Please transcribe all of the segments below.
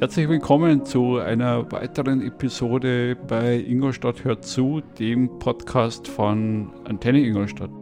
Herzlich willkommen zu einer weiteren Episode bei Ingolstadt hört zu, dem Podcast von Antenne Ingolstadt.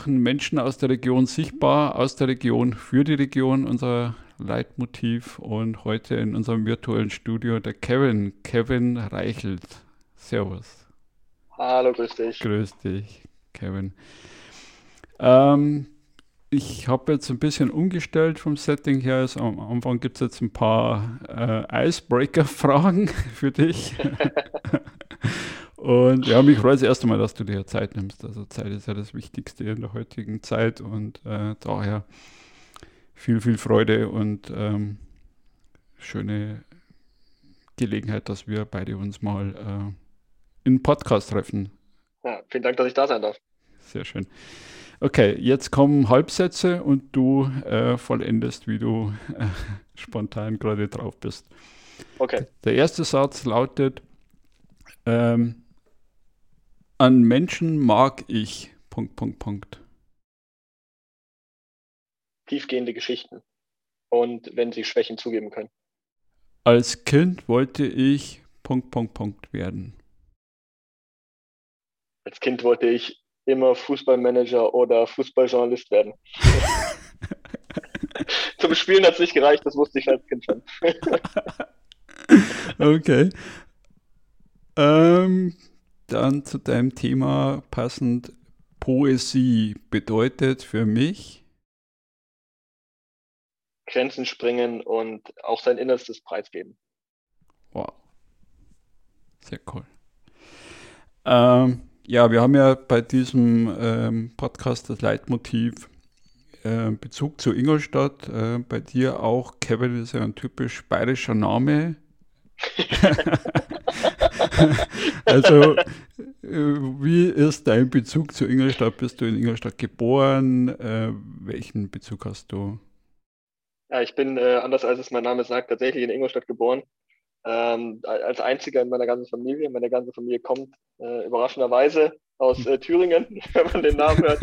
Machen Menschen aus der Region sichtbar, aus der Region für die Region, unser Leitmotiv. Und heute in unserem virtuellen Studio der Kevin, Kevin Reichelt. Servus. Hallo, grüß dich. Grüß dich, Kevin. Ähm, ich habe jetzt ein bisschen umgestellt vom Setting her. Also am Anfang gibt es jetzt ein paar äh, Icebreaker-Fragen für dich. Und ja, mich freut es erst einmal, dass du dir Zeit nimmst. Also Zeit ist ja das Wichtigste in der heutigen Zeit und äh, daher viel, viel Freude und ähm, schöne Gelegenheit, dass wir beide uns mal äh, in Podcast treffen. Ja, vielen Dank, dass ich da sein darf. Sehr schön. Okay, jetzt kommen Halbsätze und du äh, vollendest, wie du äh, spontan gerade drauf bist. Okay. Der erste Satz lautet, ähm, an Menschen mag ich. Punkt, Punkt, Punkt. Tiefgehende Geschichten. Und wenn sie Schwächen zugeben können. Als Kind wollte ich. Punkt, Punkt, Punkt werden. Als Kind wollte ich immer Fußballmanager oder Fußballjournalist werden. Zum Spielen hat es nicht gereicht, das wusste ich als Kind schon. okay. Ähm, dann zu deinem Thema passend Poesie bedeutet für mich Grenzen sprengen und auch sein Innerstes preisgeben. Wow. Sehr cool. Ähm, ja, wir haben ja bei diesem ähm, Podcast das Leitmotiv äh, Bezug zu Ingolstadt. Äh, bei dir auch. Kevin ist ja ein typisch bayerischer Name. also, äh, wie ist dein Bezug zu Ingolstadt? Bist du in Ingolstadt geboren? Äh, welchen Bezug hast du? Ja, ich bin, äh, anders als es mein Name sagt, tatsächlich in Ingolstadt geboren. Ähm, als einziger in meiner ganzen Familie. Meine ganze Familie kommt äh, überraschenderweise aus äh, Thüringen, wenn man den Namen hört.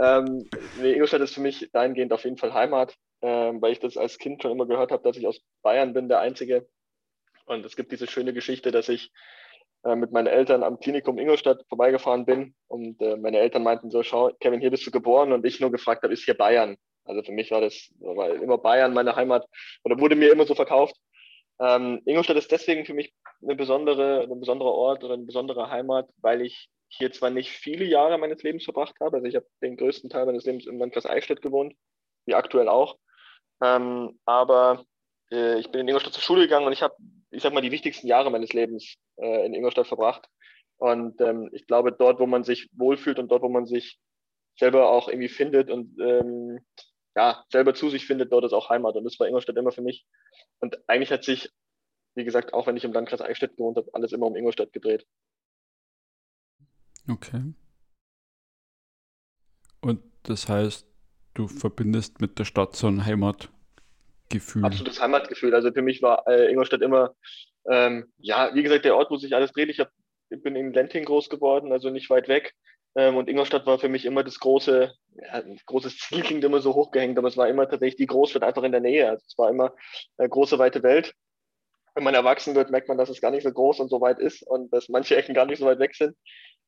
ähm, nee, Ingolstadt ist für mich dahingehend auf jeden Fall Heimat, ähm, weil ich das als Kind schon immer gehört habe, dass ich aus Bayern bin, der Einzige. Und es gibt diese schöne Geschichte, dass ich äh, mit meinen Eltern am Klinikum Ingolstadt vorbeigefahren bin. Und äh, meine Eltern meinten so, schau, Kevin, hier bist du geboren. Und ich nur gefragt habe, ist hier Bayern? Also für mich war das war immer Bayern meine Heimat. Oder wurde mir immer so verkauft. Ähm, Ingolstadt ist deswegen für mich eine besondere, ein besonderer Ort oder eine besondere Heimat, weil ich hier zwar nicht viele Jahre meines Lebens verbracht habe, also ich habe den größten Teil meines Lebens im Landkreis Eichstätt gewohnt, wie aktuell auch, ähm, aber äh, ich bin in Ingolstadt zur Schule gegangen und ich habe, ich sag mal, die wichtigsten Jahre meines Lebens äh, in Ingolstadt verbracht. Und ähm, ich glaube, dort, wo man sich wohlfühlt und dort, wo man sich selber auch irgendwie findet und ähm, ja, selber zu sich findet, dort ist auch Heimat. Und das war Ingolstadt immer für mich. Und eigentlich hat sich, wie gesagt, auch wenn ich im Landkreis Eichstätt gewohnt habe, alles immer um Ingolstadt gedreht. Okay. Und das heißt, du verbindest mit der Stadt so ein Heimatgefühl. Absolutes Heimatgefühl. Also für mich war äh, Ingolstadt immer, ähm, ja, wie gesagt, der Ort, wo sich alles dreht. Ich, hab, bin in Lenting groß geworden, also nicht weit weg. Ähm, und Ingolstadt war für mich immer das große, ja, großes Ziel klingt immer so hochgehängt, aber es war immer tatsächlich die Großstadt einfach in der Nähe. Also es war immer eine große, weite Welt. Wenn man erwachsen wird, merkt man, dass es gar nicht so groß und so weit ist und dass manche Ecken gar nicht so weit weg sind.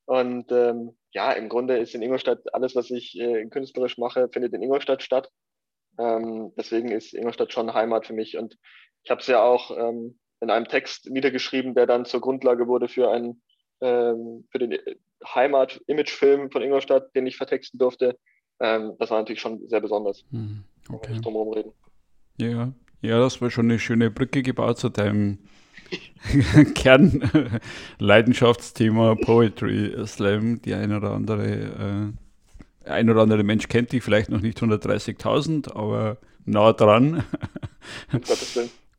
Und ähm, ja, im Grunde ist in Ingolstadt alles, was ich äh, künstlerisch mache, findet in Ingolstadt statt. Ähm, deswegen ist Ingolstadt schon Heimat für mich. Und ich habe es ja auch ähm, in einem Text niedergeschrieben, der dann zur Grundlage wurde für einen ähm, für den Heimat-Image-Film von Ingolstadt, den ich vertexten durfte. Ähm, das war natürlich schon sehr besonders. Hm, okay. Nicht drumherum reden. Ja, ja, das war schon eine schöne Brücke gebaut zu deinem Kernleidenschaftsthema Poetry Slam. Die ein oder andere, äh, ein oder andere Mensch kennt dich vielleicht noch nicht 130.000, aber nah dran.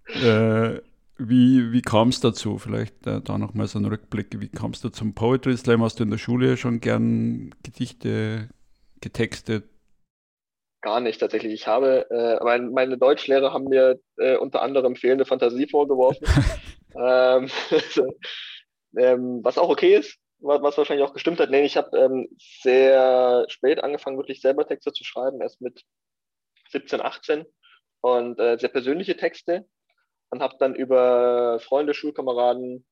Äh, wie, wie kam es dazu? Vielleicht äh, da nochmal so ein Rückblick. Wie kam es du zum Poetry Slam? Hast du in der Schule schon gern Gedichte getextet? Gar nicht tatsächlich. Ich habe, äh, mein, meine Deutschlehrer haben mir äh, unter anderem fehlende Fantasie vorgeworfen. ähm, ähm, was auch okay ist, was, wahrscheinlich auch gestimmt hat. Nee, ich habe ähm, sehr spät angefangen, wirklich selber Texte zu schreiben, erst mit 17, 18 und äh, sehr persönliche Texte und habe dann über Freunde, Schulkameraden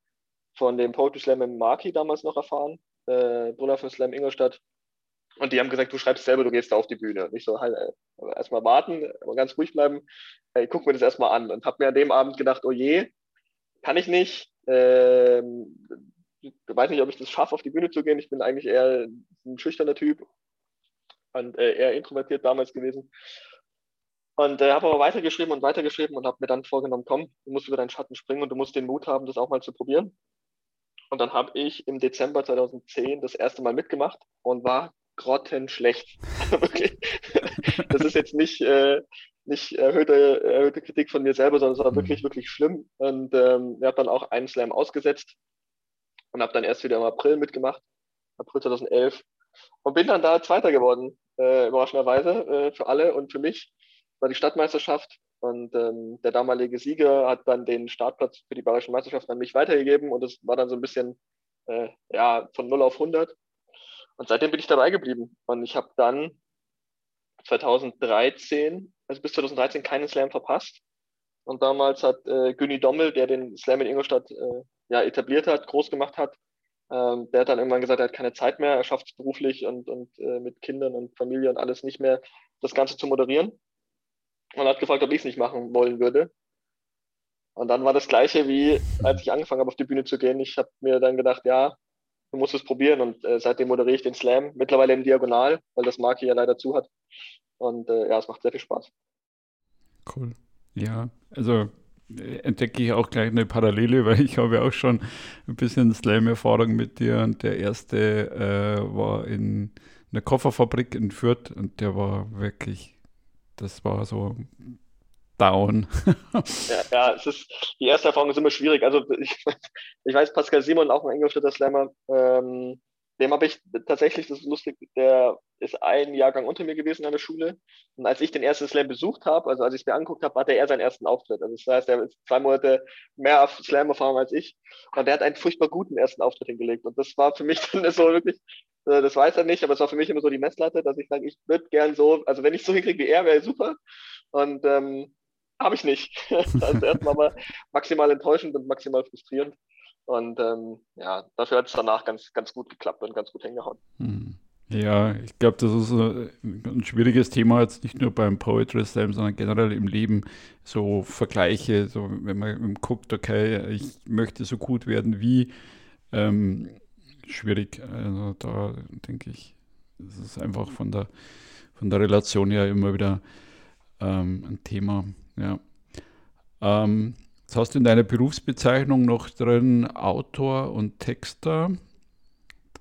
von dem Poetry Slam im Marki damals noch erfahren, äh, Brunner von Slam Ingolstadt. Und die haben gesagt, du schreibst selber, du gehst da auf die Bühne. Und ich so, halt, äh, erstmal warten, ganz ruhig bleiben. Hey, guck mir das erstmal an. Und habe mir an dem Abend gedacht, oh je, kann ich nicht. Ähm, weiß nicht, ob ich das schaffe, auf die Bühne zu gehen. Ich bin eigentlich eher ein schüchterner Typ und äh, eher introvertiert damals gewesen. Und äh, habe aber weitergeschrieben und weitergeschrieben und habe mir dann vorgenommen, komm, du musst über deinen Schatten springen und du musst den Mut haben, das auch mal zu probieren. Und dann habe ich im Dezember 2010 das erste Mal mitgemacht und war grottenschlecht. Das ist jetzt nicht, äh, nicht erhöhte, erhöhte Kritik von mir selber, sondern es war mhm. wirklich, wirklich schlimm. Und ähm, ich habe dann auch einen Slam ausgesetzt und habe dann erst wieder im April mitgemacht, April 2011. Und bin dann da Zweiter geworden, äh, überraschenderweise, äh, für alle und für mich war die Stadtmeisterschaft und ähm, der damalige Sieger hat dann den Startplatz für die Bayerischen Meisterschaft an mich weitergegeben und es war dann so ein bisschen äh, ja, von 0 auf 100. Und seitdem bin ich dabei geblieben. Und ich habe dann 2013, also bis 2013 keinen Slam verpasst. Und damals hat äh, Günni Dommel, der den Slam in Ingolstadt äh, ja, etabliert hat, groß gemacht hat, ähm, der hat dann irgendwann gesagt, er hat keine Zeit mehr, er schafft es beruflich und, und äh, mit Kindern und Familie und alles nicht mehr, das Ganze zu moderieren und hat gefragt, ob ich es nicht machen wollen würde. Und dann war das Gleiche, wie als ich angefangen habe, auf die Bühne zu gehen. Ich habe mir dann gedacht, ja, du musst es probieren. Und äh, seitdem moderiere ich den Slam, mittlerweile im Diagonal, weil das Marki ja leider zu hat. Und äh, ja, es macht sehr viel Spaß. Cool. Ja, also entdecke ich auch gleich eine Parallele, weil ich habe ja auch schon ein bisschen Slam-Erfahrung mit dir. Und der erste äh, war in einer Kofferfabrik in Fürth und der war wirklich das war so down. ja, ja, es ist, die erste Erfahrung ist immer schwierig. Also ich, ich weiß, Pascal Simon, auch ein Ingolstädter Slammer, ähm, dem habe ich tatsächlich, das ist lustig, der ist ein Jahrgang unter mir gewesen an der Schule. Und als ich den ersten Slam besucht habe, also als ich es mir angeguckt habe, hatte er seinen ersten Auftritt. Also das heißt, er ist zwei Monate mehr auf Slam erfahren als ich. Und der hat einen furchtbar guten ersten Auftritt hingelegt. Und das war für mich dann so wirklich äh, das weiß er nicht, aber es war für mich immer so die Messlatte, dass ich sage, ich würde gern so, also wenn ich so hinkriege wie er, wäre super. Und ähm, habe ich nicht. das ist erstmal mal maximal enttäuschend und maximal frustrierend. Und ähm, ja, dafür hat es danach ganz, ganz gut geklappt und ganz gut hingehauen. Hm. Ja, ich glaube, das ist ein schwieriges Thema jetzt nicht nur beim Poetry Slam, sondern generell im Leben. So Vergleiche, so wenn man guckt, okay, ich möchte so gut werden wie, ähm, schwierig. Also da denke ich, es ist einfach von der, von der Relation her immer wieder ähm, ein Thema. Ja. Ähm, jetzt hast du in deiner Berufsbezeichnung noch drin Autor und Texter.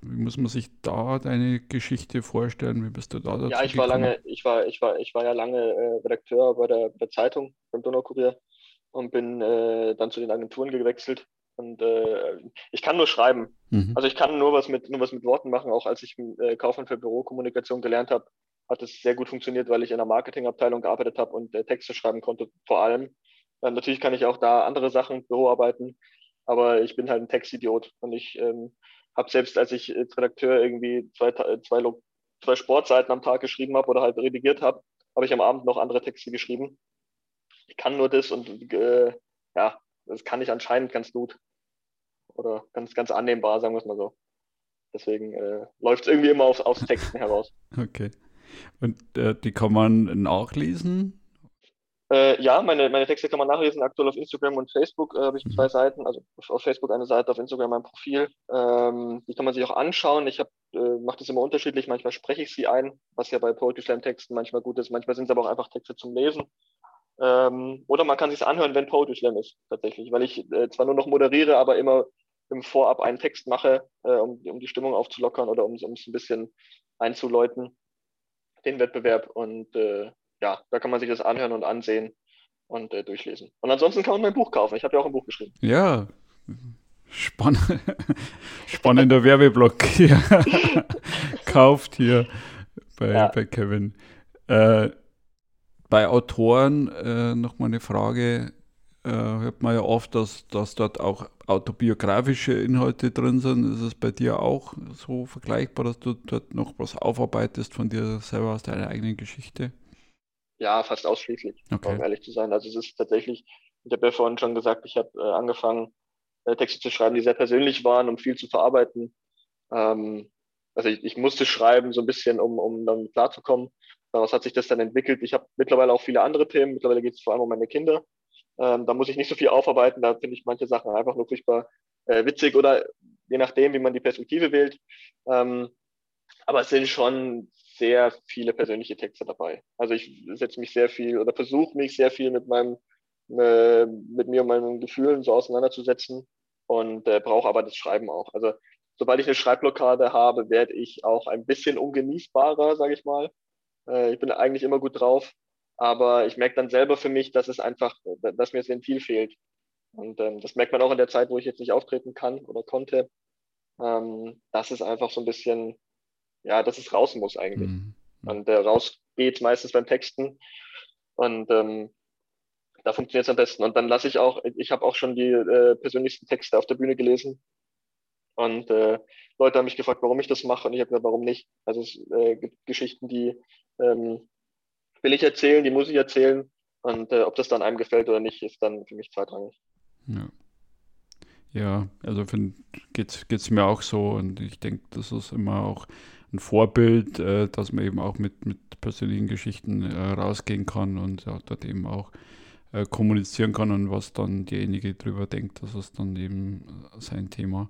Wie muss man sich da deine Geschichte vorstellen? Wie bist du da dazu Ja, ich war lange, ich war, ich war, ich war ja lange äh, Redakteur bei der, bei der Zeitung, beim Donaukurier und bin äh, dann zu den Agenturen gewechselt und äh, ich kann nur schreiben. Mhm. Also ich kann nur was mit nur was mit Worten machen. Auch als ich äh, Kaufmann für Bürokommunikation gelernt habe, hat es sehr gut funktioniert, weil ich in der Marketingabteilung gearbeitet habe und äh, Texte schreiben konnte, vor allem. Äh, natürlich kann ich auch da andere Sachen, Büroarbeiten, aber ich bin halt ein Textidiot und ich ähm, habe selbst, als ich als Redakteur irgendwie zwei, zwei, zwei Sportseiten am Tag geschrieben habe oder halt redigiert habe, habe ich am Abend noch andere Texte geschrieben. Ich kann nur das und äh, ja, das kann ich anscheinend ganz gut. Oder ganz, ganz annehmbar, sagen wir es mal so. Deswegen äh, läuft es irgendwie immer aufs, aufs Texten heraus. Okay. Und äh, die kann man nachlesen? Äh, ja, meine, meine Texte kann man nachlesen. Aktuell auf Instagram und Facebook äh, habe ich zwei. Seiten. Also auf Facebook eine Seite, auf Instagram ein Profil. Ähm, die kann man sich auch anschauen. Ich äh, mache das immer unterschiedlich. Manchmal spreche ich sie ein, was ja bei Poetry Slam Texten manchmal gut ist. Manchmal sind es aber auch einfach Texte zum Lesen. Ähm, oder man kann sich anhören, wenn Poetry Slam ist, tatsächlich, weil ich äh, zwar nur noch moderiere, aber immer im Vorab einen Text mache, äh, um, um die Stimmung aufzulockern oder um es ein bisschen einzuläuten, den Wettbewerb. Und äh, ja, da kann man sich das anhören und ansehen. und äh, durchlesen. Und ansonsten kann man mein Buch kaufen. Ich habe ja auch ein Buch geschrieben. Ja, Spann spannender Werbeblock hier. Kauft hier bei, ja. bei Kevin. Äh, bei Autoren äh, nochmal eine Frage. Äh, hört man ja oft, dass, dass dort auch autobiografische Inhalte drin sind. Ist es bei dir auch so vergleichbar, dass du dort noch was aufarbeitest von dir selber aus deiner eigenen Geschichte? Ja, fast ausschließlich, okay. um ehrlich zu sein. Also es ist tatsächlich, ich habe ja vorhin schon gesagt, ich habe äh, angefangen, äh, Texte zu schreiben, die sehr persönlich waren, um viel zu verarbeiten. Ähm, also ich, ich musste schreiben, so ein bisschen, um, um dann klarzukommen. Daraus hat sich das dann entwickelt. Ich habe mittlerweile auch viele andere Themen. Mittlerweile geht es vor allem um meine Kinder. Ähm, da muss ich nicht so viel aufarbeiten. Da finde ich manche Sachen einfach nur furchtbar äh, witzig oder je nachdem, wie man die Perspektive wählt. Ähm, aber es sind schon sehr viele persönliche Texte dabei. Also ich setze mich sehr viel oder versuche mich sehr viel mit meinem äh, mit mir und meinen Gefühlen so auseinanderzusetzen und äh, brauche aber das Schreiben auch. Also sobald ich eine Schreibblockade habe, werde ich auch ein bisschen ungenießbarer, sage ich mal. Äh, ich bin eigentlich immer gut drauf, aber ich merke dann selber für mich, dass es einfach, dass mir das Ventil fehlt. Und ähm, das merkt man auch in der Zeit, wo ich jetzt nicht auftreten kann oder konnte. Ähm, dass es einfach so ein bisschen, ja, dass es raus muss eigentlich. Mhm. Und äh, raus geht meistens beim Texten. Und ähm, da funktioniert es am besten. Und dann lasse ich auch, ich habe auch schon die äh, persönlichsten Texte auf der Bühne gelesen. Und äh, Leute haben mich gefragt, warum ich das mache. Und ich habe gesagt, warum nicht? Also es äh, gibt Geschichten, die ähm, will ich erzählen, die muss ich erzählen. Und äh, ob das dann einem gefällt oder nicht, ist dann für mich zweitrangig. Ja. Ja, also geht es mir auch so und ich denke, das ist immer auch ein Vorbild, äh, dass man eben auch mit, mit persönlichen Geschichten äh, rausgehen kann und ja, dort eben auch äh, kommunizieren kann und was dann derjenige drüber denkt, das ist dann eben sein Thema.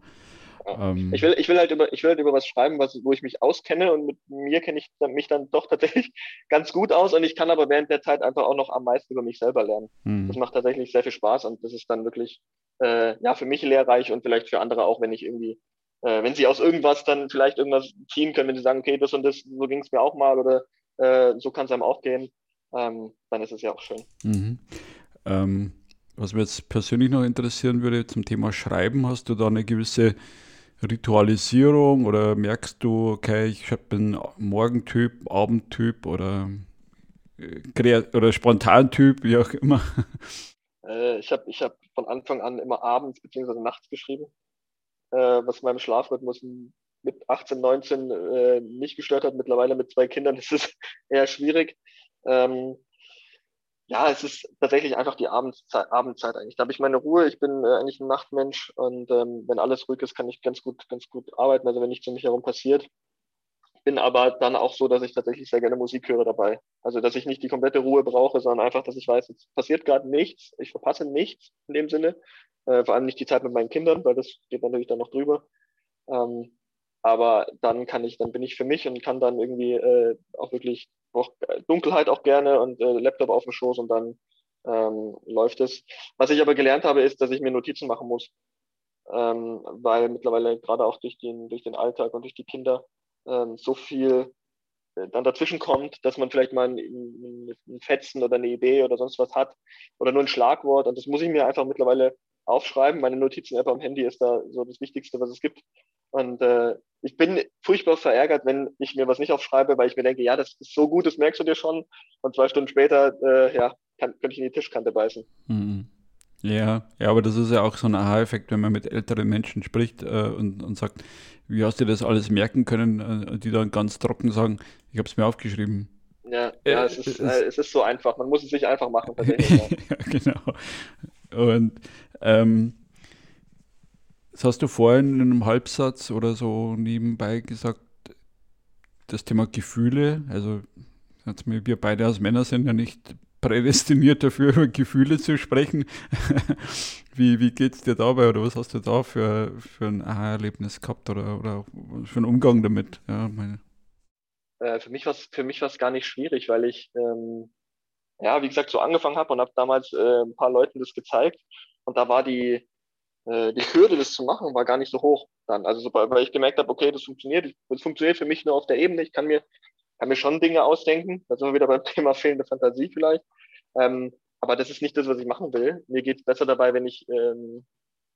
Ähm, ich, will, ich, will halt über, ich will halt über was schreiben, was, wo ich mich auskenne und mit mir kenne ich mich dann doch tatsächlich ganz gut aus und ich kann aber während der Zeit einfach auch noch am meisten über mich selber lernen. Mhm. Das macht tatsächlich sehr viel Spaß und das ist dann wirklich äh, ja für mich lehrreich und vielleicht für andere auch, wenn ich irgendwie, äh, wenn sie aus irgendwas dann vielleicht irgendwas ziehen können, wenn sie sagen, okay, das und das, so ging es mir auch mal oder äh, so kann es einem auch gehen, ähm, dann ist es ja auch schön. Mhm. Ähm, was mich jetzt persönlich noch interessieren würde zum Thema Schreiben, hast du da eine gewisse Ritualisierung oder merkst du, okay, ich bin Morgentyp, Abendtyp oder, äh, oder Spontantyp, wie auch immer? Äh, ich habe ich hab von Anfang an immer abends bzw. nachts geschrieben, äh, was meinem Schlafrhythmus mit 18, 19 äh, nicht gestört hat. Mittlerweile mit zwei Kindern ist es eher schwierig. Ähm, ja, es ist tatsächlich einfach die Abendzeit, Abendzeit eigentlich. Da habe ich meine Ruhe. Ich bin äh, eigentlich ein Nachtmensch und ähm, wenn alles ruhig ist, kann ich ganz gut, ganz gut arbeiten. Also wenn nichts um mich herum passiert. Bin aber dann auch so, dass ich tatsächlich sehr gerne Musik höre dabei. Also dass ich nicht die komplette Ruhe brauche, sondern einfach, dass ich weiß, es passiert gerade nichts. Ich verpasse nichts in dem Sinne. Äh, vor allem nicht die Zeit mit meinen Kindern, weil das geht natürlich dann noch drüber. Ähm, aber dann kann ich, dann bin ich für mich und kann dann irgendwie äh, auch wirklich auch Dunkelheit auch gerne und äh, Laptop auf dem Schoß und dann ähm, läuft es. Was ich aber gelernt habe, ist, dass ich mir Notizen machen muss, ähm, weil mittlerweile gerade auch durch den, durch den Alltag und durch die Kinder ähm, so viel äh, dann dazwischen kommt, dass man vielleicht mal ein, ein Fetzen oder eine Idee oder sonst was hat oder nur ein Schlagwort und das muss ich mir einfach mittlerweile aufschreiben. Meine Notizen-App am Handy ist da so das Wichtigste, was es gibt. Und äh, ich bin furchtbar verärgert, wenn ich mir was nicht aufschreibe, weil ich mir denke, ja, das ist so gut, das merkst du dir schon. Und zwei Stunden später, äh, ja, kann, könnte ich in die Tischkante beißen. Mhm. Ja, ja, aber das ist ja auch so ein Aha-Effekt, wenn man mit älteren Menschen spricht äh, und, und sagt, wie hast du das alles merken können, äh, die dann ganz trocken sagen, ich habe es mir aufgeschrieben. Ja, ja es, ist, äh, es ist so einfach, man muss es sich einfach machen. ja, genau. Und ähm, das hast du vorhin in einem Halbsatz oder so nebenbei gesagt, das Thema Gefühle. Also, wir beide als Männer sind ja nicht prädestiniert dafür, über Gefühle zu sprechen. wie wie geht es dir dabei oder was hast du da für, für ein Aha-Erlebnis gehabt oder, oder für einen Umgang damit? Ja. Äh, für mich war es gar nicht schwierig, weil ich, ähm, ja, wie gesagt, so angefangen habe und habe damals äh, ein paar Leuten das gezeigt. Und da war die, äh, die Hürde, das zu machen, war gar nicht so hoch dann. Also weil ich gemerkt habe, okay, das funktioniert, das funktioniert für mich nur auf der Ebene. Ich kann mir, kann mir schon Dinge ausdenken. Da sind wir wieder beim Thema fehlende Fantasie vielleicht. Ähm, aber das ist nicht das, was ich machen will. Mir geht es besser dabei, wenn ich ähm,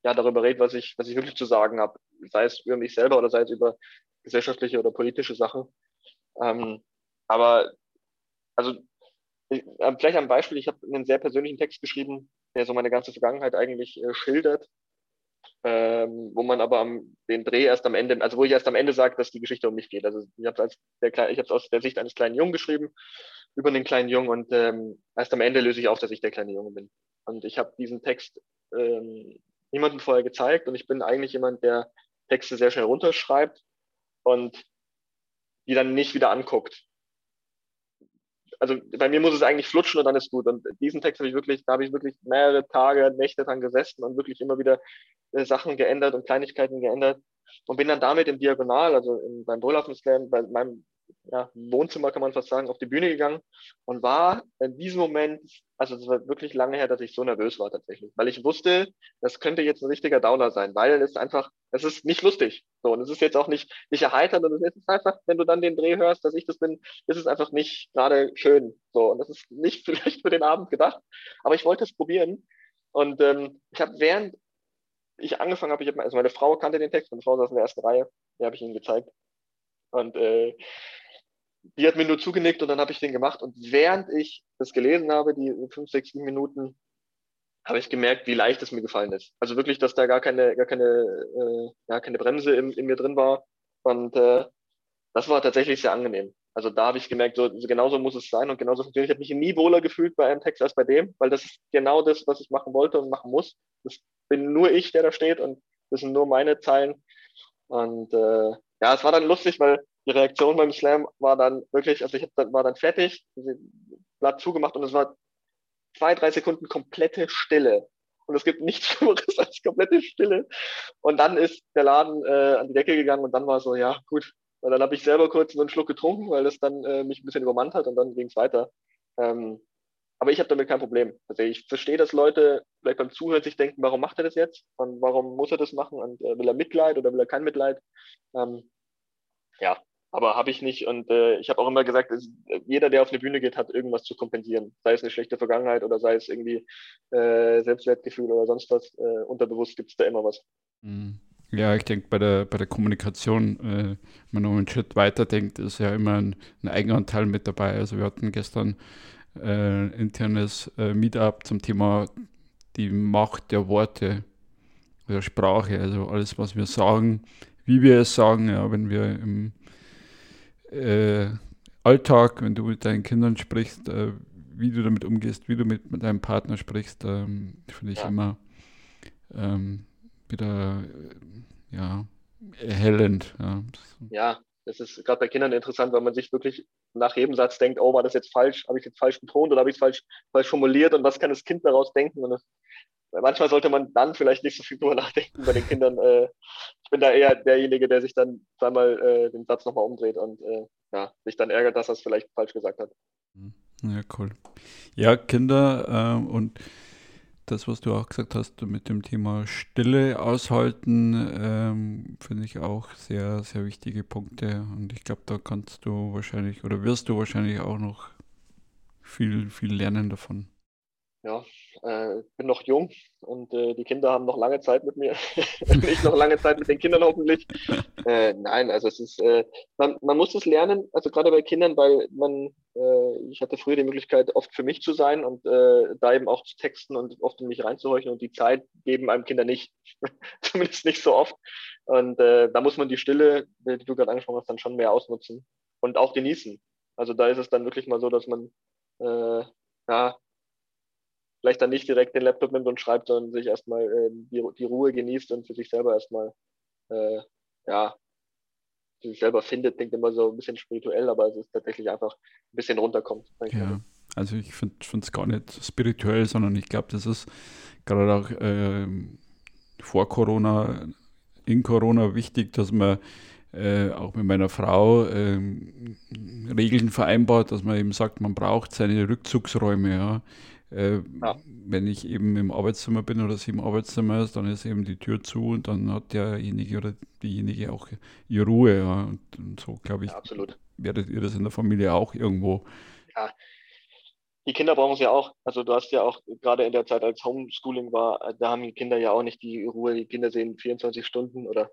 ja, darüber rede, was ich, was ich wirklich zu sagen habe. Sei es über mich selber oder sei es über gesellschaftliche oder politische Sachen. Ähm, aber also ich, äh, vielleicht ein Beispiel, ich habe einen sehr persönlichen Text geschrieben, der so meine ganze Vergangenheit eigentlich äh, schildert, ähm, wo man aber am, den Dreh erst am Ende, also wo ich erst am Ende sage, dass die Geschichte um mich geht. Also ich habe es aus der Sicht eines kleinen Jungen geschrieben, über einen kleinen Jungen und ähm, erst am Ende löse ich auf, dass ich der kleine Junge bin. Und ich habe diesen Text ähm, niemandem vorher gezeigt und ich bin eigentlich jemand, der Texte sehr schnell runterschreibt und die dann nicht wieder anguckt. Also bei mir muss es eigentlich flutschen und dann ist gut. Und diesen Text habe ich wirklich, da habe ich wirklich mehrere Tage, Nächte dran gesessen und wirklich immer wieder äh, Sachen geändert und Kleinigkeiten geändert und bin dann damit im Diagonal, also in, beim Brüllhafen Slam, bei meinem ja, Wohnzimmer kann man fast sagen, auf die Bühne gegangen und war in diesem Moment, also es war wirklich lange her, dass ich so nervös war tatsächlich, weil ich wusste, das könnte jetzt ein richtiger Downer sein, weil es einfach, es ist nicht lustig. So, und es ist jetzt auch nicht, nicht erheiternd und es ist einfach, wenn du dann den Dreh hörst, dass ich das bin, ist es einfach nicht gerade schön. So, und das ist nicht vielleicht für den Abend gedacht, aber ich wollte es probieren. Und ähm, ich habe während ich angefangen habe, ich hab, also meine Frau kannte den Text, meine Frau saß in der ersten Reihe, die habe ich ihnen gezeigt. Und äh, die hat mir nur zugenickt und dann habe ich den gemacht. Und während ich das gelesen habe, die fünf, sechs, sieben Minuten, habe ich gemerkt, wie leicht es mir gefallen ist. Also wirklich, dass da gar keine, gar keine, äh, ja, keine Bremse in, in mir drin war. Und äh, das war tatsächlich sehr angenehm. Also da habe ich gemerkt, so, genauso muss es sein und genauso funktioniert. Ich habe mich nie wohler gefühlt bei einem Text als bei dem, weil das ist genau das, was ich machen wollte und machen muss. Das bin nur ich, der da steht und das sind nur meine Zeilen. Und äh, ja, es war dann lustig, weil die Reaktion beim Slam war dann wirklich, also ich hab, war dann fertig, Blatt zugemacht und es war zwei, drei Sekunden komplette Stille. Und es gibt nichts Schlimmeres als komplette Stille. Und dann ist der Laden äh, an die Decke gegangen und dann war so, ja, gut. Und dann habe ich selber kurz so einen Schluck getrunken, weil das dann äh, mich ein bisschen übermannt hat und dann ging es weiter. Ähm, aber ich habe damit kein Problem. Also ich verstehe, dass Leute vielleicht beim Zuhören sich denken, warum macht er das jetzt? Und warum muss er das machen? Und äh, will er Mitleid oder will er kein Mitleid? Ähm, ja, aber habe ich nicht. Und äh, ich habe auch immer gesagt, es, jeder, der auf eine Bühne geht, hat irgendwas zu kompensieren. Sei es eine schlechte Vergangenheit oder sei es irgendwie äh, Selbstwertgefühl oder sonst was. Äh, unterbewusst gibt es da immer was. Mhm. Ja, ich denke, bei der, bei der Kommunikation, äh, wenn man einen Schritt weiter denkt, ist ja immer ein, ein Eigenanteil mit dabei. Also wir hatten gestern äh, internes äh, Meetup zum Thema die Macht der Worte, der Sprache, also alles, was wir sagen, wie wir es sagen, ja, wenn wir im äh, Alltag, wenn du mit deinen Kindern sprichst, äh, wie du damit umgehst, wie du mit, mit deinem Partner sprichst, ähm, finde ich ja. immer ähm, wieder äh, ja, erhellend. Ja. ja, das ist gerade bei Kindern interessant, weil man sich wirklich nach jedem Satz denkt, oh, war das jetzt falsch, habe ich jetzt falsch betont oder habe ich es falsch, falsch formuliert und was kann das Kind daraus denken? Und das, manchmal sollte man dann vielleicht nicht so viel drüber nachdenken bei den Kindern. Äh, ich bin da eher derjenige, der sich dann zweimal äh, den Satz nochmal umdreht und äh, ja, sich dann ärgert, dass er es vielleicht falsch gesagt hat. Mhm. Ja, cool. Ja, Kinder ähm, und das, was du auch gesagt hast mit dem Thema Stille aushalten, ähm, finde ich auch sehr, sehr wichtige Punkte. Und ich glaube, da kannst du wahrscheinlich oder wirst du wahrscheinlich auch noch viel, viel lernen davon ja, äh, bin noch jung und äh, die Kinder haben noch lange Zeit mit mir. ich noch lange Zeit mit den Kindern hoffentlich. Äh, nein, also es ist, äh, man, man muss es lernen, also gerade bei Kindern, weil man, äh, ich hatte früher die Möglichkeit, oft für mich zu sein und äh, da eben auch zu texten und oft in mich reinzuhorchen und die Zeit geben einem Kinder nicht. Zumindest nicht so oft. Und da muss man die Stille, die du gerade angesprochen hast, dann schon mehr ausnutzen und auch genießen. Also da ist es dann wirklich mal so, dass man ja, vielleicht dann nicht direkt den Laptop nimmt und schreibt, sondern sich erstmal äh, die, die Ruhe genießt und für sich selber erstmal, äh, ja, für sich selber findet, klingt immer so ein bisschen spirituell, aber es ist tatsächlich einfach ein bisschen runterkommt. Ja, also ich finde es gar nicht spirituell, sondern ich glaube, das ist gerade auch äh, vor Corona, in Corona wichtig, dass man äh, auch mit meiner Frau äh, Regeln vereinbart, dass man eben sagt, man braucht seine Rückzugsräume. Ja. Äh, ja. Wenn ich eben im Arbeitszimmer bin oder sie im Arbeitszimmer ist, dann ist eben die Tür zu und dann hat derjenige oder diejenige auch ihre Ruhe. Ja. Und, und so, glaube ich, ja, absolut. werdet ihr das in der Familie auch irgendwo. Ja. die Kinder brauchen es ja auch. Also du hast ja auch gerade in der Zeit, als Homeschooling war, da haben die Kinder ja auch nicht die Ruhe. Die Kinder sehen 24 Stunden oder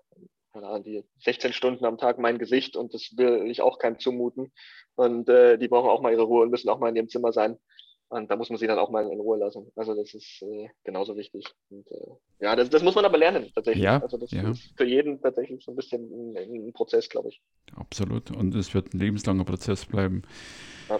die 16 Stunden am Tag mein Gesicht und das will ich auch keinem zumuten. Und äh, die brauchen auch mal ihre Ruhe und müssen auch mal in ihrem Zimmer sein. Und da muss man sie dann auch mal in Ruhe lassen. Also das ist äh, genauso wichtig. Und, äh, ja, das, das, muss man aber lernen tatsächlich. Ja, also das ja. ist für jeden tatsächlich so ein bisschen ein, ein Prozess, glaube ich. Absolut. Und es wird ein lebenslanger Prozess bleiben. Ja.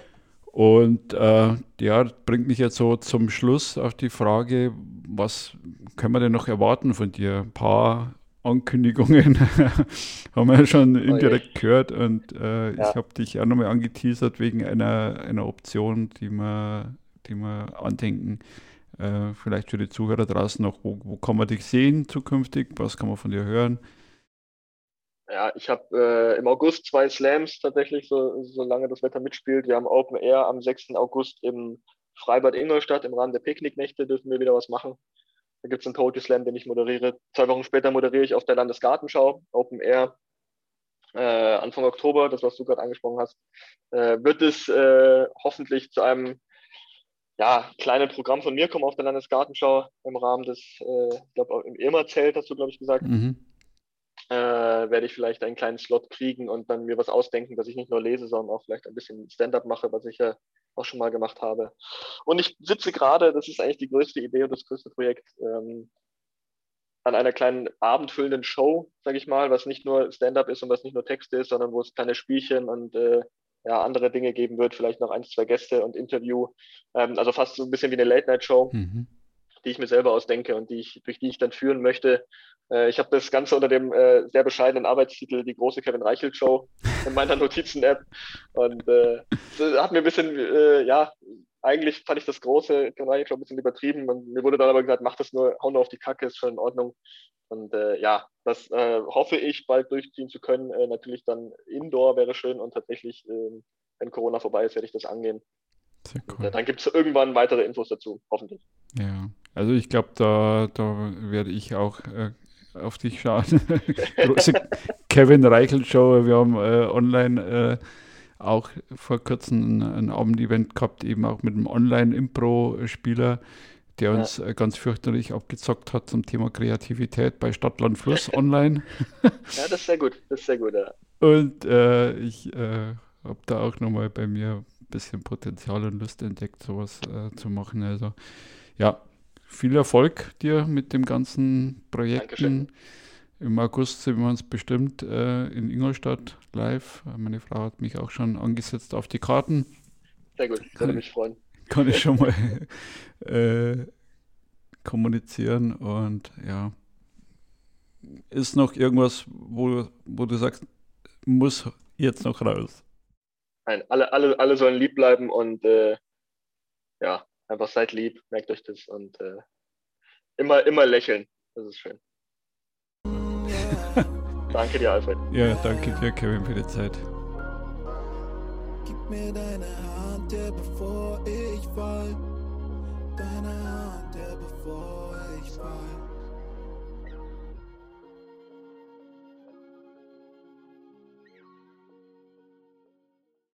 Und äh, ja, bringt mich jetzt so zum Schluss auf die Frage, was können wir denn noch erwarten von dir? Ein paar Ankündigungen haben wir ja schon indirekt oh gehört und äh, ja. ich habe dich auch nochmal angeteasert wegen einer, einer Option, die wir, die wir andenken. Äh, vielleicht für die Zuhörer draußen noch, wo, wo kann man dich sehen zukünftig? Was kann man von dir hören? Ja, ich habe äh, im August zwei Slams tatsächlich, so, solange das Wetter mitspielt. Wir haben Open Air am 6. August im Freibad Ingolstadt im Rahmen der Picknicknächte dürfen wir wieder was machen. Da gibt es einen Poetry Slam, den ich moderiere. Zwei Wochen später moderiere ich auf der Landesgartenschau, Open Air, äh, Anfang Oktober, das, was du gerade angesprochen hast. Äh, wird es äh, hoffentlich zu einem ja, kleinen Programm von mir kommen auf der Landesgartenschau im Rahmen des, äh, ich glaube, im Irma-Zelt, hast du, glaube ich, gesagt. Mhm. Äh, werde ich vielleicht einen kleinen Slot kriegen und dann mir was ausdenken, dass ich nicht nur lese, sondern auch vielleicht ein bisschen Stand-up mache, was ich ja auch schon mal gemacht habe. Und ich sitze gerade, das ist eigentlich die größte Idee und das größte Projekt, ähm, an einer kleinen abendfüllenden Show, sage ich mal, was nicht nur Stand-up ist und was nicht nur Text ist, sondern wo es kleine Spielchen und äh, ja, andere Dinge geben wird, vielleicht noch ein, zwei Gäste und Interview. Ähm, also fast so ein bisschen wie eine Late-Night-Show. Mhm die ich mir selber ausdenke und die ich, durch die ich dann führen möchte. Äh, ich habe das Ganze unter dem äh, sehr bescheidenen Arbeitstitel Die große Kevin Reichelt Show in meiner Notizen-App. Und äh, hat mir ein bisschen, äh, ja, eigentlich fand ich das große Kevin Reichelt Show ein bisschen übertrieben. Und mir wurde dann aber gesagt, mach das nur, hau nur auf die Kacke, ist schon in Ordnung. Und äh, ja, das äh, hoffe ich bald durchziehen zu können. Äh, natürlich dann Indoor wäre schön und tatsächlich, äh, wenn Corona vorbei ist, werde ich das angehen. Cool. dann gibt es irgendwann weitere Infos dazu, hoffentlich. Ja, also ich glaube, da, da werde ich auch äh, auf dich schauen. Große Kevin Reichel Show. Wir haben äh, online äh, auch vor kurzem ein, ein Abendevent gehabt, eben auch mit einem Online-Impro-Spieler, der uns ja. Äh, ganz fürchterlich abgezockt hat zum Thema Kreativität bei Stadtland Fluss online. ja, das ist sehr gut. Das ist sehr gut, ja. Und äh, ich äh, habe da auch nochmal bei mir bisschen Potenzial und Lust entdeckt, sowas äh, zu machen. Also ja, viel Erfolg dir mit dem ganzen Projekten. Im August sind wir uns bestimmt äh, in Ingolstadt live. Meine Frau hat mich auch schon angesetzt auf die Karten. Sehr gut, würde mich freuen. Kann ich schon mal äh, kommunizieren und ja. Ist noch irgendwas, wo, wo du sagst, muss jetzt noch raus? Nein, alle, alle, alle sollen lieb bleiben und äh, ja, einfach seid lieb, merkt euch das und äh, immer, immer lächeln. Das ist schön. danke dir, Alfred. Ja, danke dir, Kevin, für die Zeit. Gib mir deine Hand, ja, bevor ich fall. Deine Hand, ja, bevor ich fall.